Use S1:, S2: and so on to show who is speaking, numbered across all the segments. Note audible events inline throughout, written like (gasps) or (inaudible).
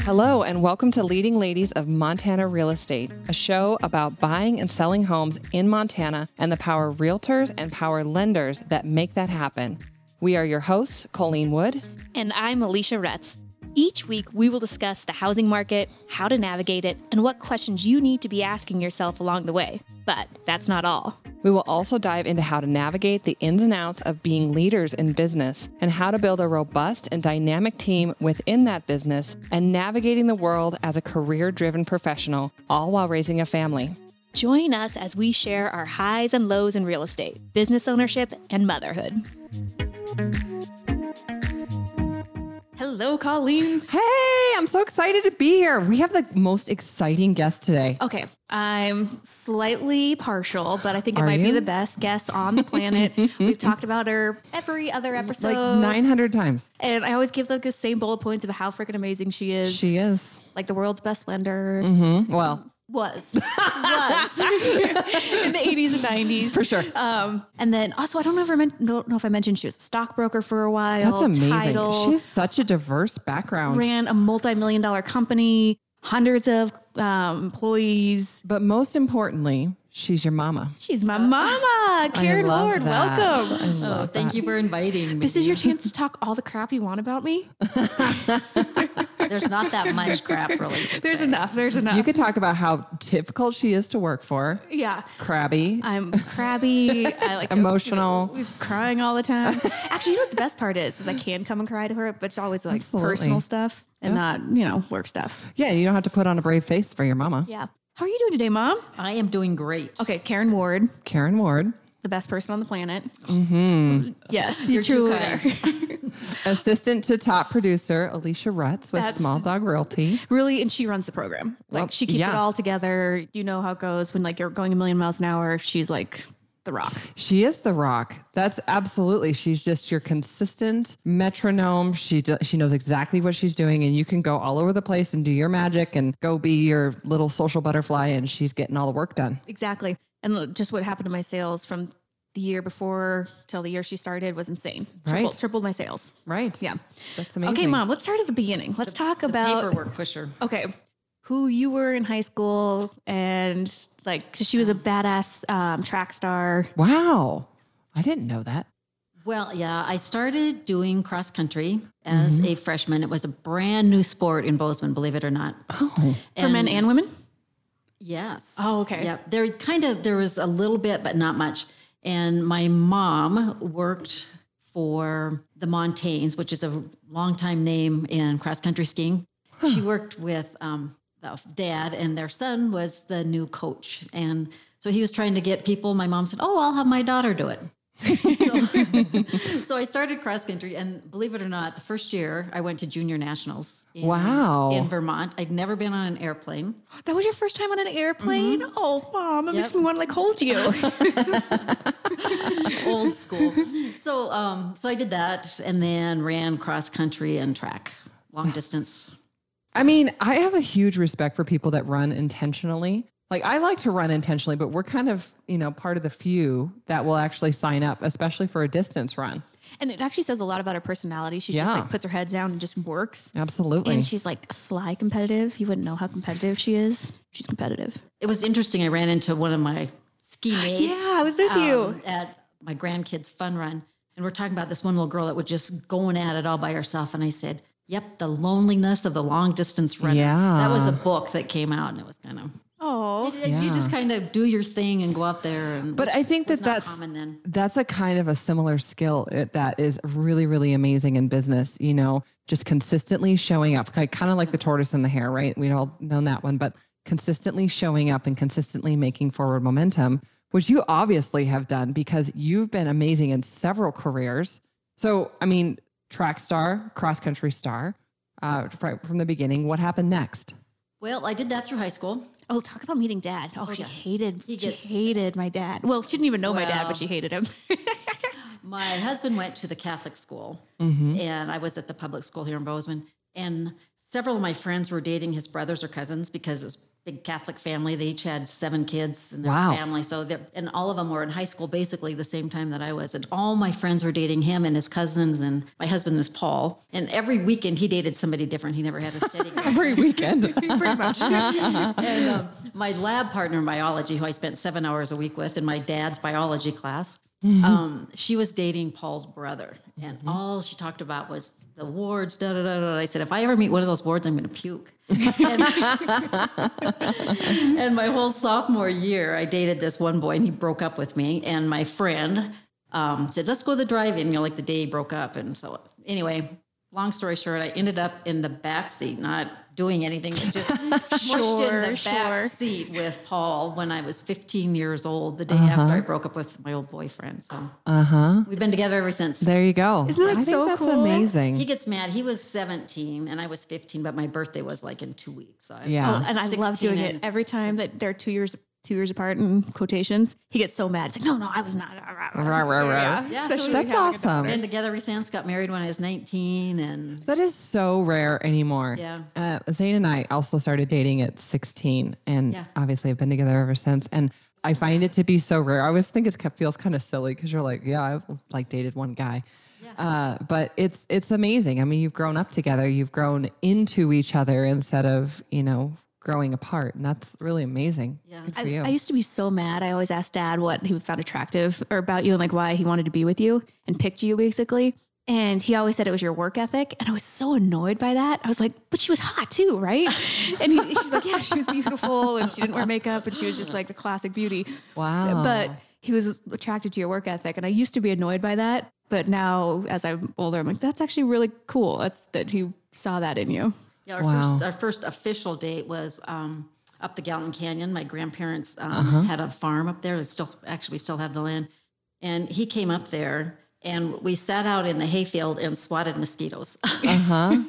S1: Hello, and welcome to Leading Ladies of Montana Real Estate, a show about buying and selling homes in Montana and the power realtors and power lenders that make that happen. We are your hosts, Colleen Wood.
S2: And I'm Alicia Retz. Each week, we will discuss the housing market, how to navigate it, and what questions you need to be asking yourself along the way. But that's not all.
S1: We will also dive into how to navigate the ins and outs of being leaders in business and how to build a robust and dynamic team within that business and navigating the world as a career driven professional, all while raising a family.
S2: Join us as we share our highs and lows in real estate, business ownership, and motherhood. Hello, Colleen.
S1: Hey, I'm so excited to be here. We have the most exciting guest today.
S2: Okay, I'm slightly partial, but I think it
S1: Are
S2: might be the best guest on the planet. (laughs) We've talked about her every other episode.
S1: Like 900 times.
S2: and I always give like the same bullet points of how freaking amazing she is.
S1: She is.
S2: like the world's best lender. Mm-hmm.
S1: Well,
S2: Was. (laughs) was. (laughs) In the 80s and 90s.
S1: for sure.
S2: Um, and then also, I don't know if I, men- don't know if I mentioned she was a stockbroker for a while.
S1: That's amazing.
S2: Title,
S1: She has such a diverse background.
S2: ran a multi-million dollar company, hundreds of um, employees.
S1: But most importantly, she's your mama.
S2: She's my mama, Karen
S1: I love
S2: Ward.
S1: that.
S2: Welcome.
S3: Oh, thank
S1: that.
S3: you for inviting me.
S2: This is your chance to talk all the crap you want about me. (laughs)
S3: There's not that much crap really. To (laughs)
S2: There's
S3: say.
S2: enough. There's enough.
S1: You could talk about how difficult she is to work for,
S2: yeah.
S1: crabby.
S2: I'm crabby. I like to-
S1: Emotional.
S2: you know, crying all the time. (laughs) Actually, you know what the best part is? Is I can come and cry to her, but it's always like
S1: Absolutely.
S2: personal stuff and not you know work stuff.
S1: yeah, you don't have to put on a brave face for your mama.
S2: Yeah. How are you doing today, Mom?
S3: I am doing great.
S2: Okay, Karen Ward,
S1: Karen Ward,
S2: the best person on the planet. Mm-hmm. Yes, you
S3: You're too
S2: truly
S3: kind.
S2: are. (laughs)
S1: assistant to top producer Alicia Retz with
S2: That's-
S1: Small Dog Realty.
S2: Really, and she runs the program. Like
S1: Well,
S2: she keeps
S1: yeah.
S2: it all together. You know how it goes when like you're going a million miles an hour. She's like the rock.
S1: She is the rock. That's absolutely. She's just your consistent metronome. She do, she knows exactly what she's doing, and you can go all over the place and do your magic and go be your little social butterfly, and she's getting all the work done.
S2: Exactly. And look, just what happened to my sales from the year before till the year she started was insane. Tripled,
S1: Right.
S2: tripled my sales.
S1: Right?
S2: Yeah.
S1: That's amazing.
S2: Okay, mom, let's start at the beginning. Let's talk about
S3: Paperwork pusher.
S2: okay, who you were in high school and like 'cause she was a badass um, track star.
S1: Wow, I didn't know that.
S3: Well, yeah, I started doing cross country as a freshman. It was a brand new sport in Bozeman, believe it or not.
S1: Oh,
S2: For men and women?
S3: Yes.
S2: Oh, okay.
S3: Yeah, there kind of there was a little bit, but not much. And my mom worked for the Montaignes, which is a longtime name in cross country skiing. She worked with um, the dad, and their son was the new coach. And so he was trying to get people. My mom said, "Oh, I'll have my daughter do it." (laughs) so, (laughs) so I started cross country, and believe it or not, the first year I went to junior nationals. In,
S1: Wow.
S3: In Vermont, I'd never been on an airplane. (gasps)
S2: That was your first time on an airplane? Oh, mom, it makes me want to like hold you. (laughs)
S3: old school. So, um, so I did that, and then ran cross country and track, long distance.
S1: I mean, I have a huge respect for people that run intentionally. Like I like to run intentionally, but we're kind of, you know, part of the few that will actually sign up, especially for a distance run.
S2: and it actually says a lot about her personality. She just like puts her head down and just works.
S1: Absolutely.
S2: And she's like sly competitive. You wouldn't know how competitive she is. She's competitive.
S3: It was interesting. I ran into one of my ski (gasps) mates.
S2: Yeah, I was with you.
S3: Um, at my grandkids' fun run, and we're talking about this one little girl that was just going at it all by herself. And I said, "Yep, the loneliness of the long distance runner."
S1: Yeah.
S3: that was a book that came out, and it was kind of.
S2: Oh,
S3: You just kind of do your thing and go out there. And
S1: But I think that that's
S3: common then.
S1: that's a kind of a similar skill that is really really amazing in business. You know, just consistently showing up, kind of like the tortoise and the hare, right? We all known that one, but consistently showing up and consistently making forward momentum, which you obviously have done because you've been amazing in several careers. So, I mean, track star, cross country star, uh, from the beginning. What happened next?
S3: Well, I did that through high school.
S2: Oh, talk about meeting dad. Oh, she
S3: yeah.
S2: hated.
S3: He
S2: she
S3: gets-
S2: hated my dad. Well, she didn't even know my dad, but she hated him. (laughs)
S3: My husband went to the Catholic school,
S1: Mm-hmm.
S3: and I was at the public school here in Bozeman. And several of my friends were dating his brothers or cousins because it was big Catholic family. They each had seven kids in their
S1: Wow.
S3: family. So and all of them were in high school basically the same time that I was. And all my friends were dating him and his cousins. And my husband is Paul. And every weekend he dated somebody different. He never had a steady. (laughs)
S1: Every weekend. (laughs)
S2: Pretty much. (laughs)
S3: and um, my lab partner in biology, who I spent seven hours a week with in my dad's biology class, um, she was dating Paul's brother, and all she talked about was the wards. Da da da da. I said, if I ever meet one of those wards, I'm going to puke. (laughs) and, (laughs) and my whole sophomore year, I dated this one boy, and he broke up with me. And my friend um, said, "Let's go to the drive-in." You know, like the day he broke up, and so anyway. Long story short, I ended up in the back seat, not doing anything, but just (laughs) mushed in the
S2: Sure,
S3: back seat with Paul when I was 15 years old, the day after I broke up with my old boyfriend. So
S1: Uh huh.
S3: we've been together ever since.
S1: There you go.
S2: Isn't that
S1: I think
S2: so
S1: that's
S2: cool?
S1: amazing.
S3: He gets mad. He was 17 and I was 15, but my birthday was like in two weeks. So I was
S1: Yeah.
S2: Oh, and I love
S3: 16
S2: doing it every time that they're two years two years apart in quotations. He gets so mad. It's like, no, no, I was not.
S1: Rah, rah, rah.
S3: Yeah, so
S2: Especially
S3: we-
S1: That's
S2: having
S1: awesome.
S2: daughter.
S3: Been together ever since. Got married when I was 19, and
S1: That is so rare anymore.
S3: Yeah.
S1: Uh, Zane and I also started dating at 16, and
S3: Yeah.
S1: obviously have been together ever since. And I find it to be so rare. I always think it feels kind of silly because you're like, yeah, I've like dated one guy. Uh, but it's it's amazing. I mean, you've grown up together. You've grown into each other instead of you know growing apart, and that's really amazing.
S3: Yeah.
S2: I. I used to be so mad. I always asked dad what he found attractive or about you and like why he wanted to be with you and picked you basically. And he always said it was your work ethic. And I was so annoyed by that. I was like, but she was hot too, right? (laughs) and he, she's like, yeah, she was beautiful and she didn't wear makeup and she was just like the classic beauty.
S1: wow.
S2: But he was attracted to your work ethic. And I used to be annoyed by that. But now as I'm older, I'm like, that's actually really cool. That's that he saw that in you.
S3: Yeah, our
S1: Wow.
S3: first our first official date was um, up the Gallatin Canyon. My grandparents um,
S1: Uh-huh.
S3: had a farm up there. They still actually we still have the land, and he came up there. And we sat out in the hayfield and swatted mosquitoes.
S1: uh-huh. (laughs)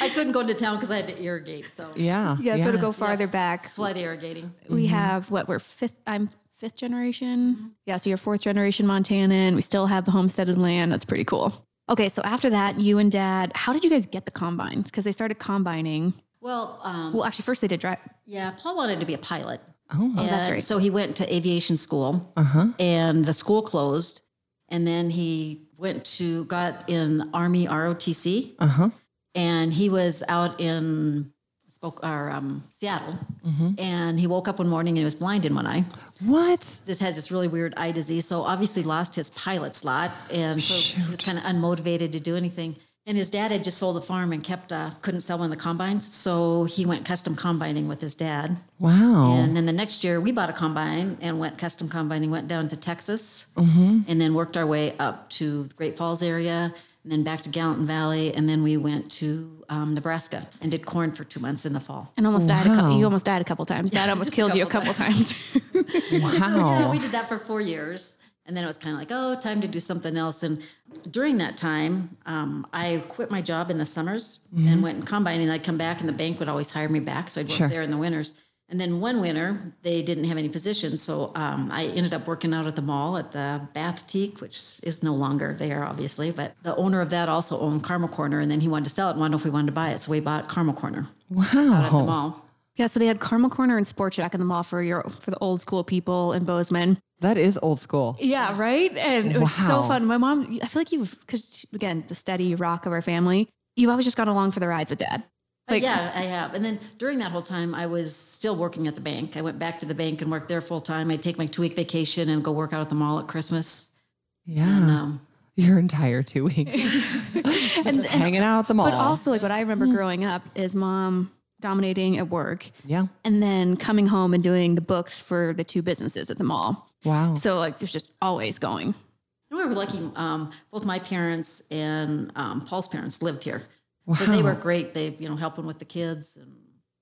S3: I couldn't go into town because I had to irrigate. So
S1: Yeah.
S2: Yeah, so to go farther back,
S3: flood irrigating.
S2: we
S1: Mm-hmm.
S2: have what we're fifth i'm fifth generation yeah so you're fourth generation montanan we still have the homesteaded land that's pretty cool okay so after that you and dad how did you guys get the combines because they started combining
S3: Well, um,
S2: well actually first they did drive
S3: yeah, Paul wanted to be a pilot.
S1: Oh.
S2: Oh, that's right.
S3: So he went to aviation school,
S1: Uh-huh.
S3: and the school closed. And then he went to got in Army ROTC,
S1: Uh-huh.
S3: and he was out in spoke or um, Seattle,
S1: Mm-hmm.
S3: and he woke up one morning and he was blind in one eye.
S1: What?
S3: This has this really weird eye disease, so obviously lost his pilot slot, and so he was kind of unmotivated to do anything. And his dad had just sold the farm and kept uh, couldn't sell one of the combines, so he went custom combining with his dad.
S1: Wow.
S3: And then the next year, we bought a combine and went custom combining, went down to Texas,
S1: Mm-hmm.
S3: and then worked our way up to the Great Falls area, and then back to Gallatin Valley, and then we went to um, Nebraska and did corn for two months in the fall.
S2: and almost died a
S1: Wow.
S2: couple you almost died a couple times dad (laughs) almost
S3: just a
S2: killed you a
S3: couple
S2: couple times
S1: wow. (laughs)
S3: So, Yeah, we did that for four years. And then it was kind of like, oh, time to do something else. And during that time, um, I quit my job in the summers and went and combining. I'd come back, and the bank would always hire me back. So I'd work
S1: Sure.
S3: there in the winters. And then one winter, they didn't have any positions. So um, I ended up working out at the mall at the Bath Teak, which is no longer there, obviously. But the owner of that also owned Carmel Corner. And then he wanted to sell it and wanted to know if we wanted to buy it. So we bought Carmel Corner out at the mall.
S2: yeah so they had carmel corner and sport shack in the mall for your for the old school people in bozeman
S1: That is old school.
S2: Yeah, right. And it was so fun. My mom, I feel like you've, because again, the steady rock of our family, you've always just gone along for the rides with dad.
S3: Uh,
S2: Like-
S3: yeah, I have. And then during that whole time, I was still working at the bank. I went back to the bank and worked there full time. I'd take my two week vacation and go work out at the mall at Christmas.
S1: Yeah.
S3: And, um,
S1: Your entire two weeks. (laughs) (laughs)
S2: And,
S1: Hanging out at the mall.
S2: but also, like what I remember growing up is mom dominating at work
S1: yeah.
S2: and then coming home and doing the books for the two businesses at the mall.
S1: Wow.
S2: So, like, there's just always going.
S3: you know, we were lucky. Um, both my parents and um, Paul's parents lived here. So they were great. They, you know, helping with the kids. And,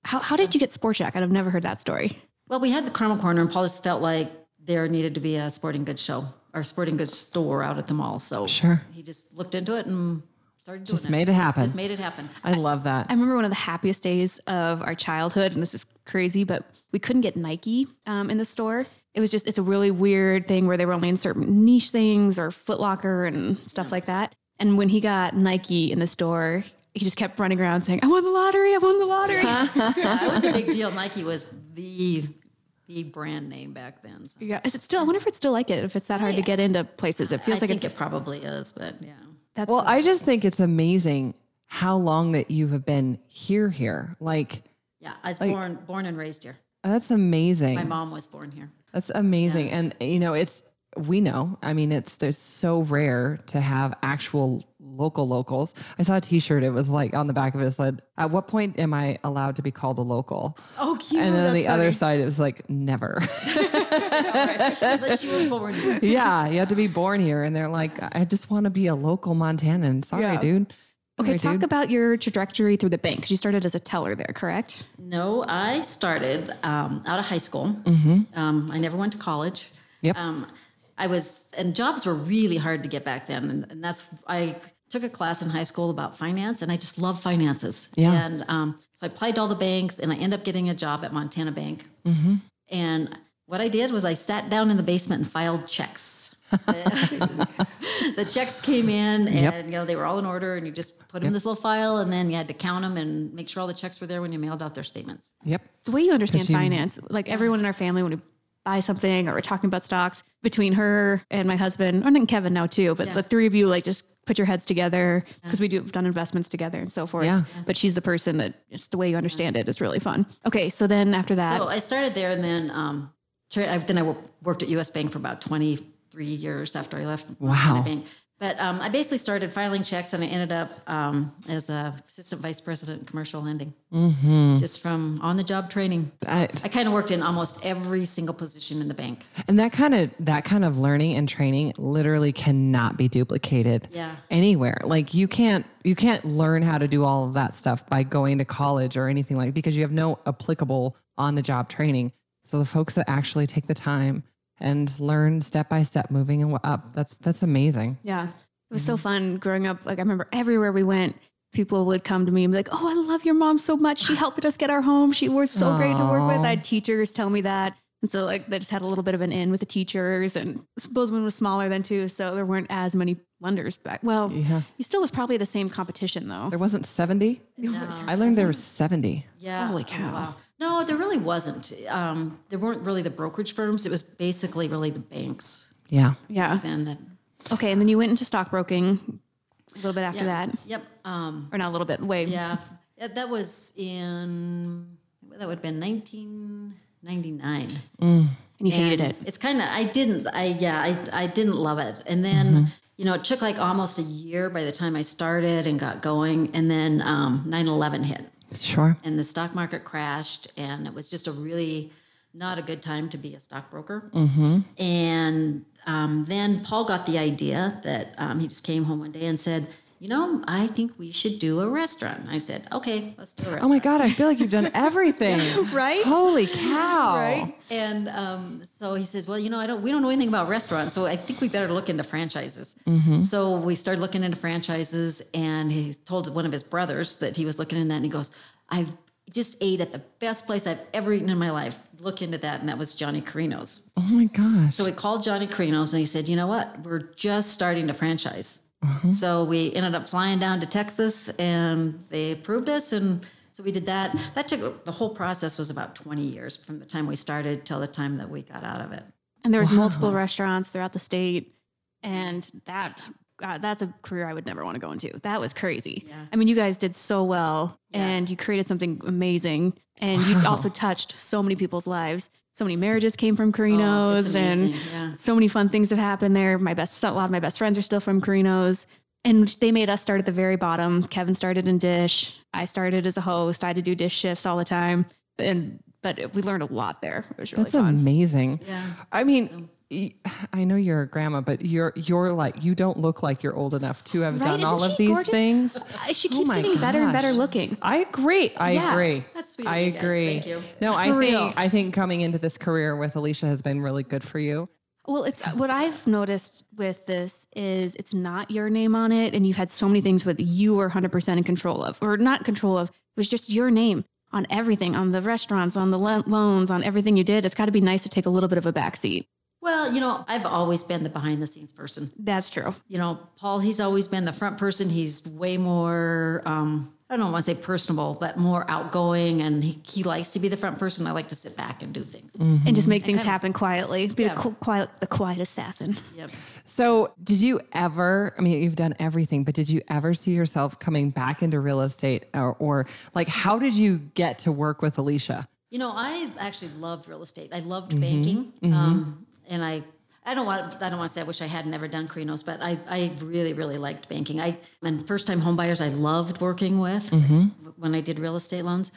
S2: How, how did you get Sport Shack? I've never heard that story.
S3: well, we had the Carmel Corner, and Paul just felt like there needed to be a sporting goods show or sporting goods store out at the mall. So
S1: Sure.
S3: he just looked into it and started doing
S1: Just
S3: it.
S1: made it happen.
S3: Just made it happen.
S1: I love that.
S2: I remember one of the happiest days of our childhood, and this is crazy, but we couldn't get Nike um, in the store. It was just, it's a really weird thing where they were only in certain niche things or Foot Locker and stuff like that. And when he got Nike in the store, he just kept running around saying, "I won the lottery! I won the lottery!" (laughs)
S3: Yeah, it was a big deal. Nike was the the brand name back then. So.
S2: yeah, is it still? I wonder if it's still like it. If it's that hard to get into places, it feels
S3: I
S2: like
S3: think
S2: it's.
S3: it probably is, but yeah.
S2: That's
S1: Well, I just think it's amazing how long that you have been here here. Like
S3: Yeah, I was born born and raised here.
S1: that's amazing.
S3: My mom was born here.
S1: That's amazing. And you know, it's we know. I mean, it's there's so rare to have actual local locals. I saw a t-shirt, it was like on the back of it, it said, At what point am I allowed to be called a local?
S2: oh, cute.
S1: and then on
S2: that's
S1: the other side, it was like, never. (laughs)
S3: Unless you were born here. (laughs)
S1: yeah, you have to be born here. And they're like, I just want to be a local Montanan. Sorry,
S2: Yeah.
S1: dude.
S2: Okay,
S1: Sorry,
S2: talk
S1: dude.
S2: about your trajectory through the bank because you started as a teller there, correct?
S3: No, I started um, out of high school. Um, I never went to college.
S1: Yep.
S3: Um, I was, and jobs were really hard to get back then. And, and that's, I took a class in high school about finance and I just love finances.
S1: Yeah.
S3: And um, so I applied to all the banks and I ended up getting a job at Montana Bank. And what I did was I sat down in the basement and filed checks. (laughs) the checks came in and
S1: Yep.
S3: you know they were all in order and you just put them in this little file and then you had to count them and make sure all the checks were there when you mailed out their statements.
S1: Yep.
S2: The way you understand
S1: you-
S2: finance, like everyone in our family, when we buy something or we're talking about stocks, between her and my husband, or then Kevin now too, but the three of you like just put your heads together because we do have done investments together and so forth.
S1: Yeah.
S2: But she's the person that just the way you understand it is really fun. Okay, so then after that,
S3: So I started there, and then um, I, then I worked at U.S. Bank for about twenty three years after I left.
S1: Wow.
S3: Bank. But um, I basically started filing checks, and I ended up um, as a assistant vice president in commercial lending, just from on the job training.
S1: I,
S3: I kind of worked in almost every single position in the bank.
S1: And that kind of that kind of learning and training literally cannot be duplicated
S3: Yeah.
S1: anywhere. Like you can't you can't learn how to do all of that stuff by going to college or anything like because you have no applicable on the job training. So the folks that actually take the time and learn step by step moving up that's that's amazing.
S2: Yeah. It was so fun growing up. Like I remember everywhere we went, people would come to me and be like, Oh, I love your mom so much. She helped us get our home. She was so great to work with. I had teachers tell me that. And so like they just had a little bit of an in with the teachers and Bozeman was smaller then too. So there weren't as many lenders back. Well,
S1: Yeah.
S2: you still was probably the same competition though.
S1: There wasn't 70? I learned there was 70.
S3: Yeah.
S2: Holy
S3: Oh,
S2: cow.
S3: wow. No, there really wasn't. Um, there weren't really the brokerage firms. It was basically really the banks
S1: Yeah.
S2: Yeah.
S3: then that.
S2: Okay. And then you went into stockbroking a little bit after
S3: Yeah.
S2: that.
S3: Yep. Um,
S2: Or not a little bit, way.
S3: Yeah, Yeah, that was in that would have been 1999.
S2: And you hated
S3: And
S2: it.
S3: It's kind of I didn't I yeah I I didn't love it, and then you know it took like almost a year by the time I started and got going, and then um, 9/11 hit,
S1: Sure.
S3: and the stock market crashed, and it was just a really not a good time to be a stockbroker. And um, then Paul got the idea that um, he just came home one day and said, "You know, I think we should do a restaurant." I said, "Okay, let's do a restaurant."
S1: Oh my god, I feel like you've done (laughs) everything.
S2: Right?
S1: Holy (laughs) cow.
S2: Right?
S3: And um, so he says, "Well, you know, I don't. We don't know anything about restaurants, so I think we better look into franchises." So we started looking into franchises, and he told one of his brothers that he was looking in that, and he goes, "I've just ate at the best place I've ever eaten in my life. Look into that." And that was Johnny Carino's.
S1: Oh my gosh.
S3: So we called Johnny Carino's, and he said, "You know what? We're just starting to franchise." Mm-hmm. So we ended up flying down to Texas, and they approved us, and so we did that. That took the whole process was about twenty years from the time we started till the time that we got out of it.
S2: And there was multiple restaurants throughout the state. And that God, that's a career I would never want to go into. That was crazy.
S3: Yeah.
S2: I mean, you guys did so well and you created something amazing. And you also touched so many people's lives. So many marriages came from Carinos
S3: Oh, it's
S2: and
S3: yeah.
S2: so many fun things have happened there. My best, a lot of my best friends are still from Carinos. And they made us start at the very bottom. Kevin started in Dish. I started as a host. I had to do dish shifts all the time. And but we learned a lot there. It was really
S1: That's
S2: fun.
S1: amazing.
S3: Yeah.
S1: I mean, y- I know you're a grandma, but you're you're like you don't look like you're old enough to have
S2: Right?
S1: done all
S2: Isn't
S1: of these
S2: gorgeous?
S1: things.
S2: Uh, She
S1: Oh
S2: keeps
S1: my
S2: getting better and better looking.
S1: I agree. I
S2: Yeah.
S1: agree.
S3: That's sweet
S1: I agree.
S3: Thank you.
S1: No, I
S2: For
S1: think
S2: real.
S1: I think coming into this career with Alicia has been really good for you.
S2: Well, it's what I've noticed with this is it's not your name on it, and you've had so many things with you were 100% in control of, or not control of. It was just your name on everything, on the restaurants, on the lo- loans, on everything you did. It's got to be nice to take a little bit of a backseat.
S3: Well, you know, I've always been the behind the scenes person.
S2: That's true.
S3: You know, Paul, he's always been the front person. He's way more, um, I don't want to say personable, but more outgoing. And he, he likes to be the front person. I like to sit back and do things.
S2: And just make things happen quietly. Be the, qu- quiet, the quiet assassin.
S3: Yep.
S1: So, did you ever? I mean, you've done everything, but did you ever see yourself coming back into real estate, or, or like, how did you get to work with Alicia?
S3: You know, I actually loved real estate. I loved banking, Um, and I. I don't want. I don't want to say I wish I had never done Carinos, but I, I really, really liked banking. I and first time home buyers I loved working with mm-hmm. when I did real estate loans.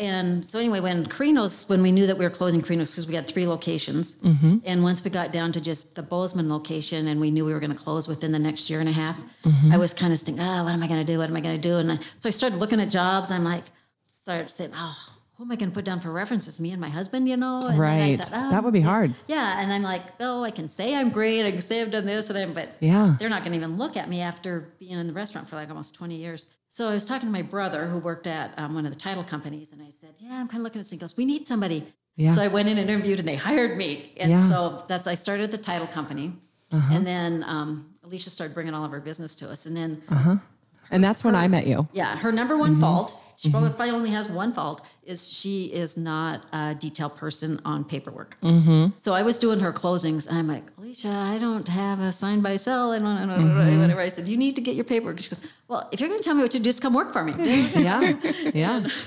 S3: And so anyway, when Carinos, when we knew that we were closing Carinos because we had three locations, mm-hmm. and once we got down to just the Bozeman location, and we knew we were going to close within the next year and a half, mm-hmm. I was kind of thinking, oh, what am I going to do? What am I going to do? And I, so I started looking at jobs. I'm like, started saying, oh, who am I going to put down for references? Me and my husband, you know? And
S1: Right.
S3: thought, oh,
S1: That would be
S3: yeah.
S1: hard.
S3: Yeah, and I'm like, oh, I can say I'm great. I can say I've done this, and I'm, but
S1: Yeah.
S3: they're not going to even look at me after being in the restaurant for like almost 20 years. So I was talking to my brother who worked at um, one of the title companies, and I said, yeah, I'm kind of looking at this. He goes, we need somebody.
S1: Yeah.
S3: So I went in and interviewed, and they hired me. And
S1: Yeah. Uh-huh.
S3: so that's I started the title company, and then um, Alicia started bringing all of her business to us, and then
S1: And that's when I met you.
S3: yeah, her number one
S1: Mm-hmm.
S3: fault, she probably, probably only has one fault, is she is not a detailed person on paperwork.
S1: Mm-hmm.
S3: So I was doing her closings and I'm like, Alicia, I don't have a sign by cell. I don't, I don't
S1: Mm-hmm.
S3: whatever. I said, you need to get your paperwork. She goes, well, if you're going to tell me what to do, just come work for me. (laughs)
S1: Yeah. Yeah. (laughs)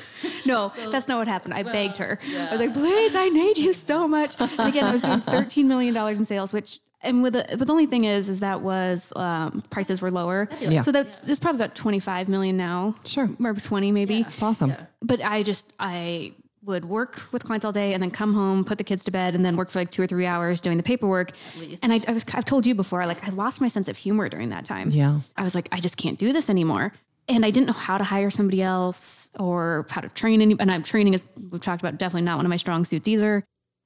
S2: No, that's not what happened. I begged her. I was like, please, I need you so much. And again, I was doing (laughs) $13 million in sales, which, and with the, but the only thing is, is that was, um, prices were lower.
S1: Yeah.
S2: So that's, there's probably about 25 million now.
S1: Sure.
S2: Or 20 maybe.
S1: It's awesome.
S2: But I just, I would work with clients all day and then come home, put the kids to bed, and then work for like two or three hours doing the paperwork.
S3: least.
S2: And I, I was, I've told you before, like I lost my sense of humor during that time.
S1: Yeah.
S2: I was like, I just can't do this anymore. And I didn't know how to hire somebody else or how to train any. And I'm training is we've talked about definitely not one of my strong suits either.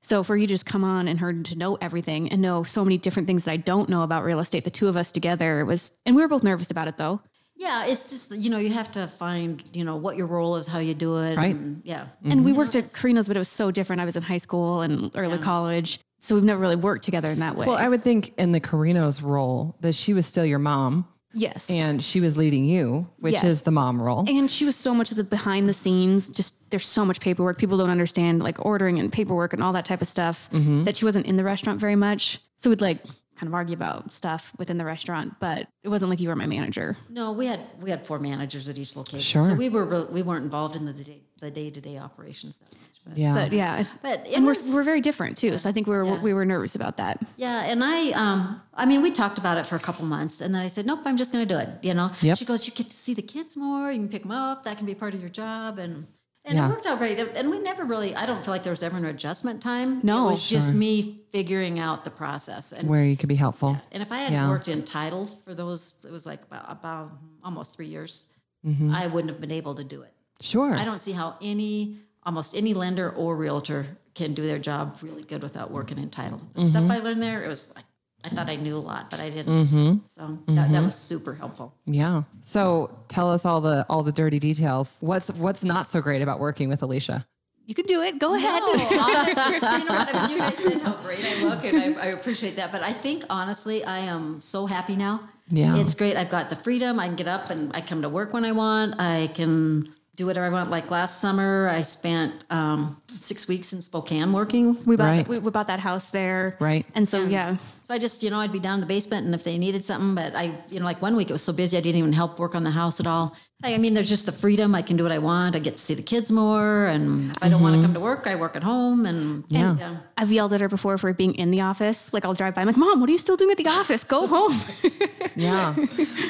S2: So for you to just come on and her to know everything and know so many different things that I don't know about real estate, the two of us together it was, and we were both nervous about it though.
S3: yeah, it's just, you know, you have to find, you know, what your role is, how you do it.
S1: Right.
S3: And, yeah.
S2: And we mhm. worked at Carino's, but it was so different. I was in high school and early college. So we've never really worked together in that way.
S1: Well, I would think in the Carino's role that she was still your mom
S2: yes.
S1: and she was leading you, which
S2: Yes.
S1: is the mom role.
S2: And she was so much of the behind the scenes, just there's so much paperwork. People don't understand like ordering and paperwork and all that type of stuff mm-hmm. that she wasn't in the restaurant very much. So we'd like kind of argue about stuff within the restaurant, but it wasn't like you were my manager.
S3: No, we had we had four managers at each location,
S1: Sure.
S3: so we were re- we weren't involved in the day the day to day operations that much. But
S1: yeah.
S2: But yeah.
S3: But it
S2: and we're, we're very different too. So I think we were,
S3: Yeah.
S2: we were nervous about that.
S3: yeah, and I um I mean we talked about it for a couple months, and then I said nope, I'm just going to do it. You know,
S1: Yep.
S3: she goes, you get to see the kids more, you can pick them up, that can be part of your job, and. And
S1: Yeah.
S3: it worked out great. And we never really, I don't feel like there was ever an adjustment time.
S2: No.
S3: It was just me figuring out the process. And
S1: Where you could be helpful.
S3: And if I had
S1: Yeah.
S3: worked in title for those, it was like about, about almost three years,
S1: Mm-hmm.
S3: I wouldn't have been able to do it.
S1: Sure.
S3: I don't see how any, almost any lender or realtor can do their job really good without working in title. The
S1: Mm-hmm.
S3: stuff I learned there, it was like, I thought I knew a lot, but I didn't.
S1: Mm-hmm.
S3: So that, that was super helpful.
S1: Yeah. So tell us all the all the dirty details. What's what's not so great about working with Alicia?
S2: You can do it. Go ahead.
S3: No, (laughs) honestly, you know what? I mean, you guys said how great I look, and I, I appreciate that. But I think honestly, I am so happy now.
S1: Yeah.
S3: it's great. I've got the freedom. I can get up and I come to work when I want. I can do whatever I want. Like last summer, I spent um, six weeks in Spokane working.
S2: We bought,
S1: Right.
S2: we, we bought that house there.
S1: Right.
S2: And so, yeah.
S3: So I just, you know, I'd be down in the basement, and if they needed something, but I, you know, like one week it was so busy I didn't even help work on the house at all. I, I mean, there's just the freedom. I can do what I want. I get to see the kids more, and if I don't want to mm-hmm. come to work, I work at home. And
S1: Yeah.
S3: yeah.
S2: I've yelled at her before for being in the office. Like I'll drive by, I'm like, Mom, what are you still doing at the office? Go home. (laughs)
S1: Yeah.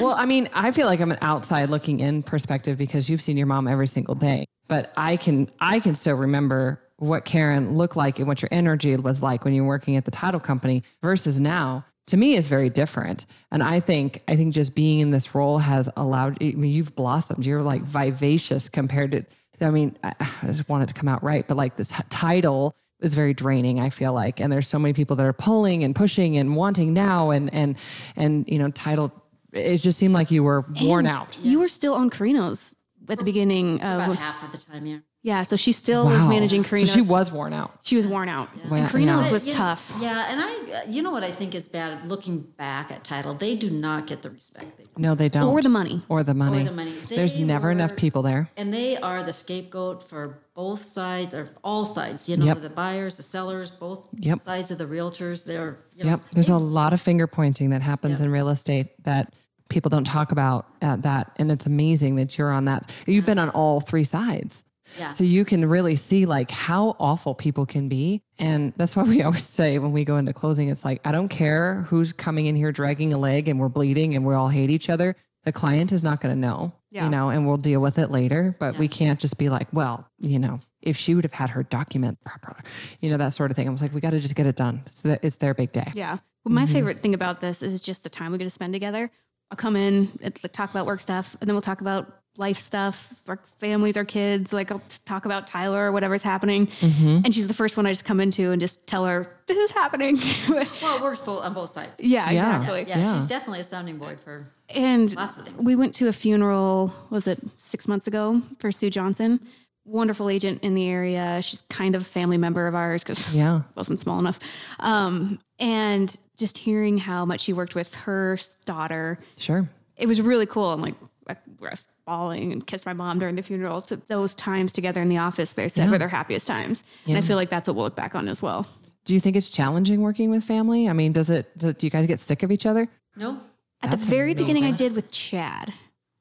S1: well, I mean, I feel like I'm an outside looking in perspective because you've seen your mom every single day. But I can I can still remember what Karen looked like and what your energy was like when you were working at the title company versus now. To me is very different. And I think I think just being in this role has allowed I mean, you've blossomed. You're like vivacious compared to I mean, I, I just want it to come out right, but like this title is very draining i feel like and there's so many people that are pulling and pushing and wanting now and and and you know title it just seemed like you were worn
S2: And
S1: out
S2: You were still on Carino's at the beginning
S3: About
S2: of.
S3: half of the time, yeah.
S2: Yeah, so she still was
S1: Wow.
S2: managing
S1: So
S2: Carino.
S1: she was worn out.
S2: she was worn out.
S1: Wow,
S2: And Carino's
S1: yeah.
S2: was
S3: You know-
S2: tough.
S3: Yeah, and I, uh, you know what I think is bad looking back at title, they do not get the respect they.
S1: No, they don't.
S2: Or the money.
S1: Or the money.
S3: the money.
S1: There's
S3: They
S1: never enough people there.
S3: And they are the scapegoat for both sides or all sides, you know,
S1: Yep.
S3: the buyers, the sellers, both
S1: Yep.
S3: sides of the realtors. They're, you know,
S1: Yep. There's a lot of finger pointing that happens in real estate that people don't talk about at that. And it's amazing that you're on that. You've been on all three sides.
S3: Yeah.
S1: So you can really see like how awful people can be. And that's why we (laughs) always say when we go into closing, it's like, I don't care who's coming in here dragging a leg and we're bleeding and we all hate each other. The client is not going to know,
S2: Yeah.
S1: you know, and we'll deal with it later. But we can't just be like, well, you know, if she would have had her document proper, you know, that sort of thing. I was like, we got to just get it done. It's, the, it's their big day.
S2: Yeah. Well, my mm-hmm. favorite thing about this is just the time we get to spend together. I'll come in, it's like talk about work stuff, and then we'll talk about life stuff, our families, our kids. Like I'll talk about Tyler or whatever's happening. And she's the first one I just come into and just tell her, this is happening. (laughs)
S3: well, it works both on both sides.
S2: yeah,
S1: Yeah.
S2: exactly.
S3: Yeah,
S1: Yeah.
S3: she's definitely a sounding board for
S2: And
S3: Lots of things.
S2: we went to a funeral, was it six months ago for Sue Johnson? Wonderful agent in the area. She's kind of a family member of ours because (laughs)
S1: Yeah.
S2: wasn't small enough. Um, and just hearing how much she worked with her daughter,
S1: Sure.
S2: it was really cool. I'm like, I was bawling and kissed my mom during the funeral. So those times together in the office, they said were their happiest times. And I feel like that's what we'll look back on as well.
S1: Do you think it's challenging working with family? I mean, does it, do, do you guys get sick of each other?
S3: no.
S2: At the very beginning, I did with Chad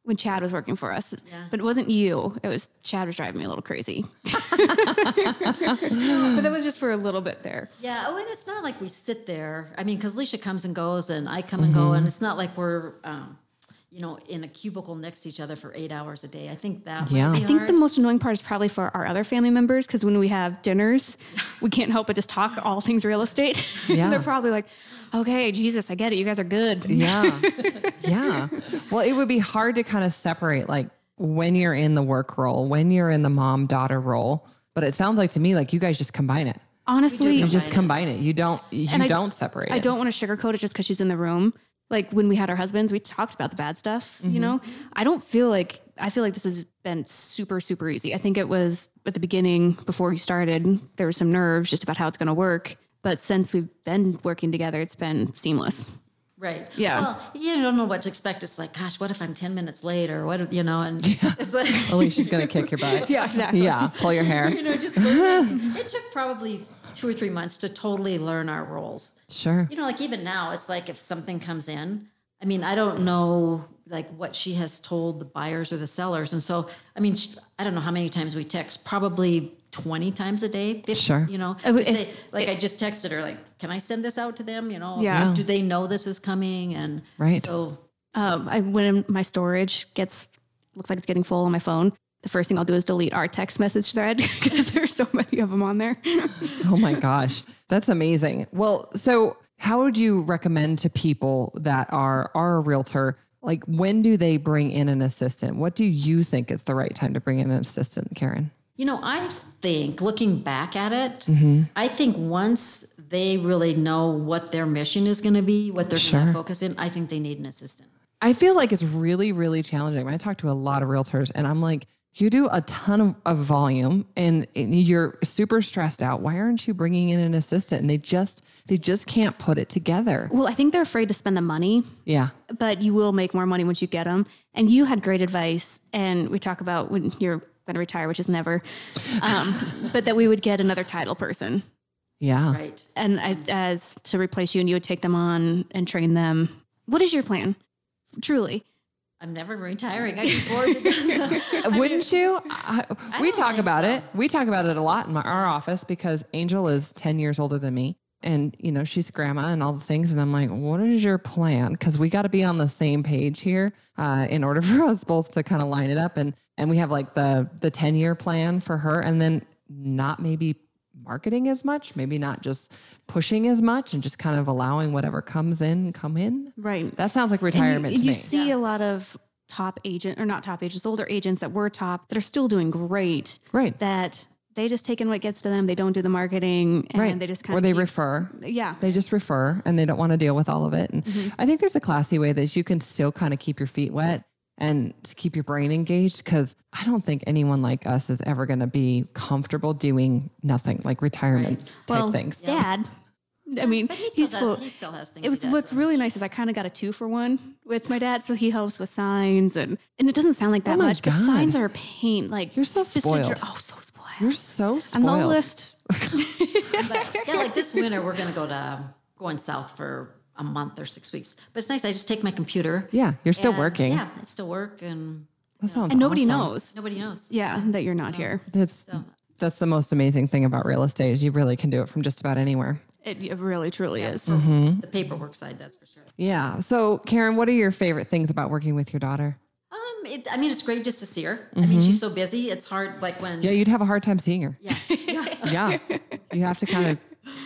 S2: when Chad was working for us.
S3: Yeah.
S2: But it wasn't you. It was Chad was driving me a little crazy. (laughs) but that was just for a little bit there.
S3: Yeah. Oh, and it's not like we sit there. I mean, because Leisha comes and goes, and I come and go, and it's not like we're, um, you know, in a cubicle next to each other for eight hours a day. I think that.
S1: Yeah.
S3: Might
S2: I think
S3: hard.
S2: the most annoying part is probably for our other family members because when we have dinners, (laughs) we can't help but just talk all things real estate. (laughs)
S1: Yeah.
S2: They're probably like, okay, Jesus, I get it. You guys are good.
S1: Yeah. (laughs) yeah. Well, it would be hard to kind of separate like when you're in the work role, when you're in the mom daughter role. But it sounds like to me like you guys just combine it.
S2: Honestly,
S1: You just combine it. You don't you
S2: And
S1: don't separate
S2: I
S1: it.
S2: don't want to sugarcoat it just because she's in the room. Like when we had our husbands, we talked about the bad stuff,
S1: Mm-hmm.
S2: you know? I don't feel like, I feel like this has been super, super easy. I think it was at the beginning before you started, there was some nerves just about how it's going to work. But since we've been working together, it's been seamless.
S3: Right.
S2: Yeah.
S3: Well, you don't know what to expect. It's like, gosh, what if I'm 10 minutes late or what, if- you know, and it's like,
S1: Alicia's gonna kick your butt. (laughs)
S2: Yeah, exactly.
S1: Yeah. Pull your hair. (laughs)
S3: you know, just it took probably two or three months to totally learn our roles.
S1: Sure.
S3: You know, like even now, it's like if something comes in, I mean, I don't know like what she has told the buyers or the sellers. And so, I mean, I don't know how many times we text, probably 20 times a day. 50,
S1: Sure.
S3: You know,
S2: Oh,
S3: to
S2: if-
S3: say, like I just texted her, like, can I send this out to them? You know,
S2: Yeah.
S3: do they know this is coming? And
S1: Right.
S3: so,
S2: Um, I, when my storage gets, looks like it's getting full on my phone, the first thing I'll do is delete our text message thread (laughs) because there's so many of them on there. (laughs)
S1: Oh my gosh. That's amazing. Well, so how would you recommend to people that are are a realtor like when do they bring in an assistant? What do you think is the right time to bring in an assistant, Karen?
S3: You know, I think looking back at it,
S1: Mm-hmm.
S3: I think once they really know what their mission is going to be, what they're going to focus in, I think they need an assistant.
S1: I feel like it's really, really challenging. When I talk to a lot of realtors and I'm like, you do a ton of, of volume and, and you're super stressed out. Why aren't you bringing in an assistant? And they just, they just can't put it together.
S2: well, I think they're afraid to spend the money
S1: Yeah.
S2: but you will make more money once you get them. And you had great advice. And we talk about when you're going to retire, which is never, um, (laughs) but that we would get another title person.
S1: Yeah.
S3: Right.
S2: And I, as to replace you, and you would take them on and train them. What is your plan? Truly.
S3: I'm never retiring. I get bored to death. (laughs)
S1: Wouldn't you? I, we talk about
S3: so.
S1: it. We talk about it a lot in my, our office because Angel is 10 years older than me. And, you know, she's grandma and all the things. And I'm like, what is your plan? Because we got to be on the same page here uh, in order (laughs) for us both to kind of line it up. And, and we have like the, the 10 year plan for her and then not maybe marketing as much, maybe not just pushing as much and just kind of allowing whatever comes in, come in.
S2: Right.
S1: That sounds like
S2: And you-
S1: retirement
S2: you,
S1: to me.
S2: see a lot of top agent or not top agents, older agents that were top that are still doing great.
S1: Right.
S2: That they just take in what gets to them. They don't do the marketing and
S1: right.
S2: they just kind
S1: or
S2: of
S1: they
S2: keep-
S1: refer.
S2: yeah.
S1: They just refer and they don't want to deal with all of it. And mm-hmm. I think there's a classy way that you can still kind of keep your feet wet and to keep your brain engaged because I don't think anyone like us is ever going to be comfortable doing nothing like retirement type
S2: well,
S1: things.
S2: Dad. I mean,
S3: But he still
S2: he's
S3: does.
S2: full.
S3: he still has things.
S2: It
S3: he
S2: was
S3: does,
S2: what's
S3: so.
S2: really nice is I kind of got a two for one with my dad, so he helps with signs and and it doesn't sound like oh that
S1: Oh my
S2: much, but signs are a pain. Like
S1: You're so spoiled.
S2: dr- oh, so spoiled.
S1: You're so spoiled.
S2: I'm
S1: spoiled.
S2: the oldest. (laughs)
S3: But, yeah, like this winter, we're going to go to going south for a month or six weeks. But it's nice. I just take my computer.
S1: Yeah, you're still
S3: and,
S1: working.
S3: Yeah, I still work, and
S1: That sounds
S2: And nobody
S1: awesome.
S2: knows.
S3: nobody knows.
S2: Yeah, that you're not here.
S1: That's that's the most amazing thing about real estate is you really can do it from just about anywhere.
S2: It, it really truly is.
S1: Mm-hmm.
S3: The paperwork side, that's for sure.
S1: Yeah. So Karen, what are your favorite things about working with your daughter?
S3: Um, it, I mean, it's great just to see her. I mean, she's so busy. It's hard, like when.
S1: Mm-hmm. Yeah, you'd have a hard time seeing her.
S3: yeah, yeah. (laughs)
S1: Yeah. You have to kind of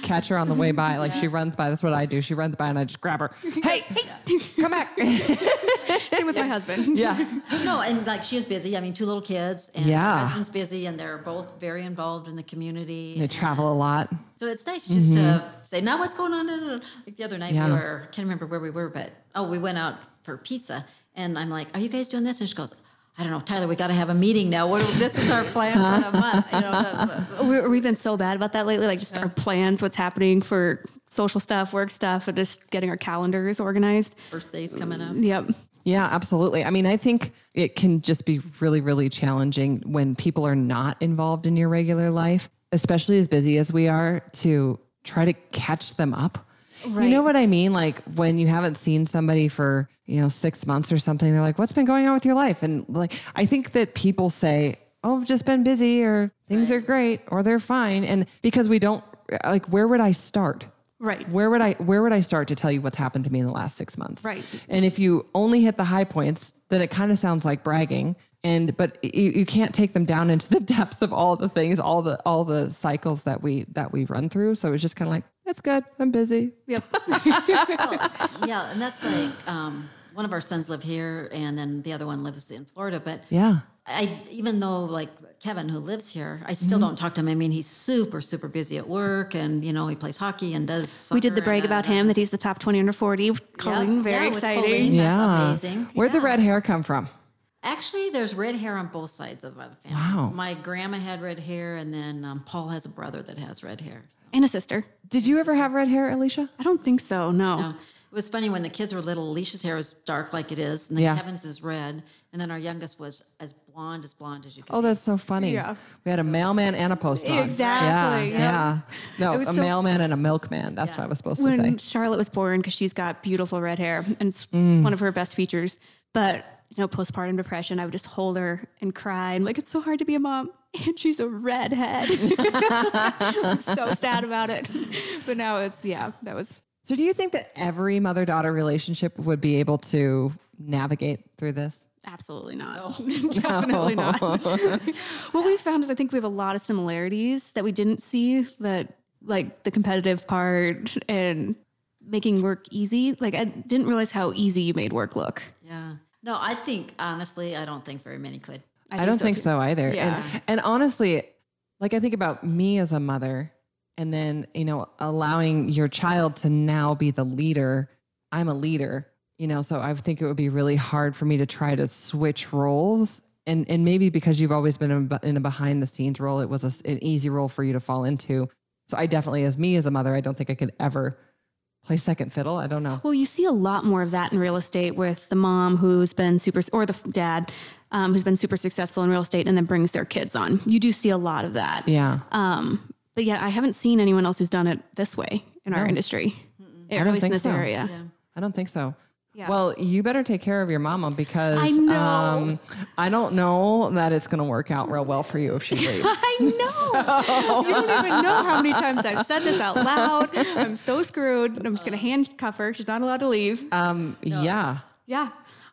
S1: catch her on the way by. Like she runs by. That's what I do. She runs by and I just grab her. (laughs) Hey, hey come back. (laughs)
S2: Same with my husband. (laughs)
S1: yeah.
S3: No, and like she is busy. I mean, two little kids, and
S1: Yeah.
S3: her husband's busy, and they're both very involved in the community.
S1: They travel a lot.
S3: So it's nice just to mm-hmm. say, now what's going on? Like the other night,
S1: Yeah.
S3: we were, I can't remember where we were, but oh, we went out for pizza. And I'm like, are you guys doing this? And she goes, I don't know, Tyler, we got to have a meeting now. What this is our plan for the month. You know, the- the- (laughs)
S2: we we've been so bad about that lately. Like just our plans, what's happening for social stuff, work stuff, and just getting our calendars organized.
S3: birthday's coming up.
S2: Yep.
S1: Yeah, absolutely. I mean, I think it can just be really, really challenging when people are not involved in your regular life, especially as busy as we are, to try to catch them up. You know what I mean? Like when you haven't seen somebody for, you know, six months or something, they're like, what's been going on with your life? And like, I think that people say, oh, I've just been busy or things are great or they're fine. And because we don't, like, where would I start?
S2: Right.
S1: Where would I where would I start to tell you what's happened to me in the last six months?
S2: Right.
S1: And if you only hit the high points, then it kind of sounds like bragging. And but you, you can't take them down into the (laughs) depths of all the things, all the all the cycles that we that we run through. So it's just kind of like, that's good. I'm busy.
S2: Yep. (laughs)
S3: Yeah, and that's like um, one of our sons live here, and then the other one lives in Florida. But
S1: Yeah.
S3: I, even though like Kevin, who lives here, I still don't talk to him. I mean, he's super, super busy at work, and you know, he plays hockey and does.
S2: we did the
S3: soccer
S2: brag about
S3: uh,
S2: him that he's the top 20 under 40.
S3: yeah,
S2: Colleen, very
S3: yeah, with
S2: exciting.
S3: Colleen,
S1: yeah.
S3: That's amazing.
S1: Where'd the red hair come from?
S3: Actually, there's red hair on both sides of the family.
S1: Wow.
S3: My grandma had red hair, and then um, Paul has a brother that has red hair. So.
S2: And a sister.
S1: Did you ever have red hair, Alicia?
S2: I don't think so. No.
S3: Um, it was funny when the kids were little. Alicia's hair was dark like it is, and then
S1: Yeah.
S3: Kevin's is red, and then our youngest was as blonde as blonde as you could.
S1: Oh, that's so funny.
S2: Yeah.
S1: We had a mailman and a postman.
S2: Exactly,
S1: Yeah.
S2: yeah.
S1: yeah. No,
S2: It
S1: a
S2: so-
S1: mailman and a milkman. That's what I was supposed to say.
S2: when Charlotte was born because she's got beautiful red hair and it's
S1: Mm.
S2: one of her best features. But you know, postpartum depression, I would just hold her and cry. I'm like, it's so hard to be a mom, (laughs) and she's a redhead. (laughs) I'm so sad about it. (laughs) But now it's yeah, that was
S1: So, do you think that every mother daughter relationship would be able to navigate through this?
S2: absolutely not. Definitely not. what we found is I think we have a lot of similarities that we didn't see that like the competitive part and making work easy. Like I didn't realize how easy you made work look.
S3: Yeah. No, I think honestly, I don't think very many could.
S1: I, don't think
S2: too.
S1: so either.
S2: Yeah.
S1: And, and honestly, like I think about me as a mother, and then, you know, allowing your child to now be the leader. I'm a leader, you know, so I think it would be really hard for me to try to switch roles. And, and maybe because you've always been in a- behind the scenes role, it was a an easy role for you to fall into. So I definitely, as me as a mother, I don't think I could ever play second fiddle. I don't know.
S2: Well, you see a lot more of that in real estate with the mom who's been super, or the dad um, who's been super successful in real estate and then brings their kids on. You do see a lot of that.
S1: Yeah.
S2: Um, but yeah, I haven't seen anyone else who's done it this way in our industry, or at
S1: don't
S2: least in
S1: think
S2: this
S1: so.
S2: area.
S1: I don't think so.
S2: Yeah.
S1: Well, you better take care of your mama because
S2: I know.
S1: Um, I don't know that it's going to work out real well for you if she (laughs) leaves.
S2: I know. (laughs) you don't even know how many times I've said this out loud. I'm so screwed. I'm just going to handcuff her. She's not allowed to leave.
S1: um, Yeah.
S2: yeah.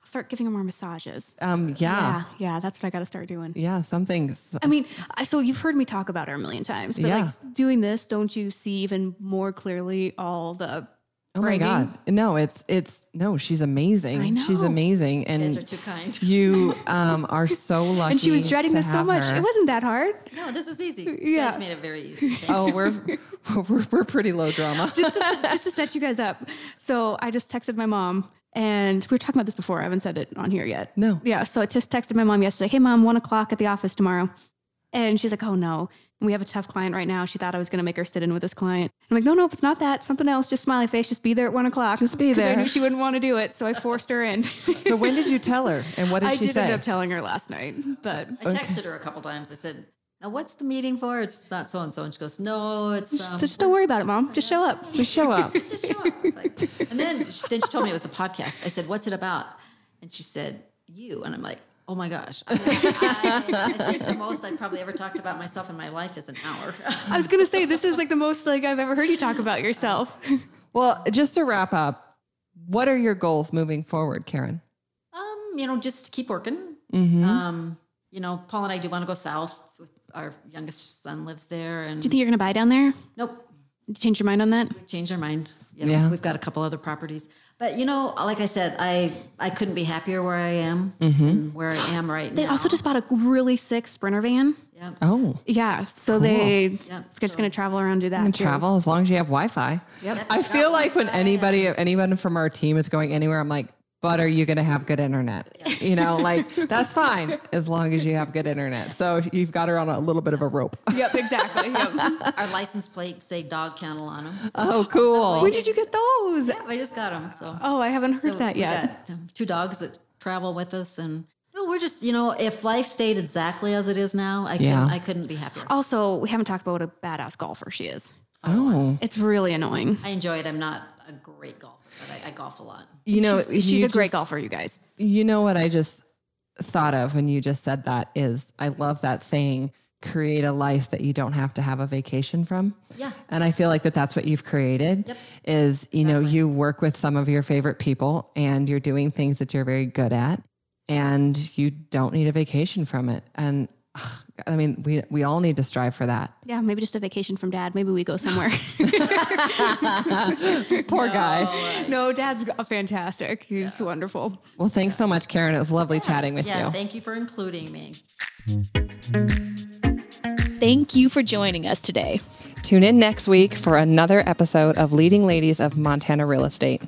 S2: I'll start giving her more massages.
S1: Um,
S2: Yeah.
S1: yeah.
S2: Yeah. That's what I got to start doing.
S1: Yeah. Something.
S2: I mean, I, so you've heard me talk about her a million times, but
S1: Yeah.
S2: like doing this, don't you see even more clearly all the
S1: Oh my? God. No, it's, it's, no, she's amazing.
S2: I know.
S1: She's
S2: know.
S1: amazing.
S3: You guys are
S1: And
S3: too kind. (laughs)
S1: you um, are so lucky. (laughs)
S2: And she was dreading this so much.
S1: her.
S2: It wasn't that hard.
S3: No, this was easy. (laughs) You
S2: Yeah.
S3: guys made it very easy.
S1: Oh, we're, we're, we're pretty low drama.
S2: just to, just to set you guys up. So I just texted my mom And we were talking about this before. I haven't said it on here yet.
S1: No.
S2: Yeah. So I just texted my mom yesterday. Hey, mom, one o'clock at the office tomorrow. And she's like, oh no. We have a tough client right now. She thought I was going to make her sit in with this client. I'm like, no, no, it's not that. Something else. Just smiley face. Just be there at one o'clock.
S1: Just be
S2: there. I knew she wouldn't want to do it, so I forced her in.
S1: So when did you tell her? And what did (laughs)
S2: I
S1: she
S2: did
S1: say?
S2: end up telling her last night, but
S3: I texted her a couple times. I said, "Now, what's the meeting for? It's not so and so." And she goes, "No, it's
S2: just,
S3: um,
S2: just don't worry about it, mom. Just show up.
S1: Just show up. (laughs)
S3: just show up." Like, and then she, then she told me it was the podcast. I said, "What's it about?" And she said, "You." And I'm like, "Oh my gosh!" I, I, I think the most I've probably ever talked about myself in my life is an hour.
S2: I was gonna say this is like the most like I've ever heard you talk about yourself. (laughs)
S1: Well, just to wrap up, what are your goals moving forward, Karen?
S3: um, you know, just keep working.
S1: Mm-hmm.
S3: Um, you know, Paul and I do want to go south. With our youngest son lives there, and
S2: Do you think you're gonna buy down there?
S3: nope,
S2: Did you change your mind on that?
S3: change our mind. You know,
S1: Yeah.
S3: We've got a couple other properties. But you know, like I said, I I couldn't be happier where I am mm-hmm. and where I am right
S2: They
S3: now.
S2: They also just bought a really sick sprinter van.
S3: yeah.
S1: Oh,
S2: Yeah, so they
S3: Yeah,
S2: they're just gonna travel around and do that.
S1: and travel as long as you have Wi-Fi.
S2: Yep.
S1: I feel like when anybody, anyone from our team is going anywhere, I'm like, but are you going to have good internet? You know, like that's fine as long as you have good internet. So you've got her on a little bit of a rope.
S2: Yep, exactly. Yep. (laughs)
S3: Our license plates say dog kennel on them. So,
S1: Oh, cool.
S2: Where did you get those?
S3: yeah, I just got them. So,
S2: Oh, I haven't heard
S3: so
S2: that
S3: we
S2: yet.
S3: got two dogs that travel with us, and no, we're just you know, if life stayed exactly as it is now, I
S1: Yeah.
S3: couldn't I couldn't be happier.
S2: Also, we haven't talked about what a badass golfer she is.
S1: Oh,
S2: It's really annoying.
S3: I enjoy it. I'm not a great golfer, but I, I golf a lot.
S1: you know,
S2: she's she's
S1: you
S2: a great
S1: just-
S2: golfer, you guys.
S1: You know what I just thought of when you just said that is I love that saying, create a life that you don't have to have a vacation from.
S3: Yeah.
S1: And I feel like that that's what you've created
S3: Yep.
S1: is, you know, you work with some of your favorite people and you're doing things that you're very good at and you don't need a vacation from it. And ugh, I mean, we we all need to strive for that.
S2: Yeah, maybe just a vacation from dad. Maybe we go somewhere. (laughs) (laughs)
S1: Poor guy.
S2: no, dad's fantastic. He's wonderful.
S1: Well, thanks so much, Karen. It was lovely chatting with you.
S3: Yeah, thank you for including me.
S4: Thank you for joining us today.
S1: Tune in next week for another episode of Leading Ladies of Montana Real Estate.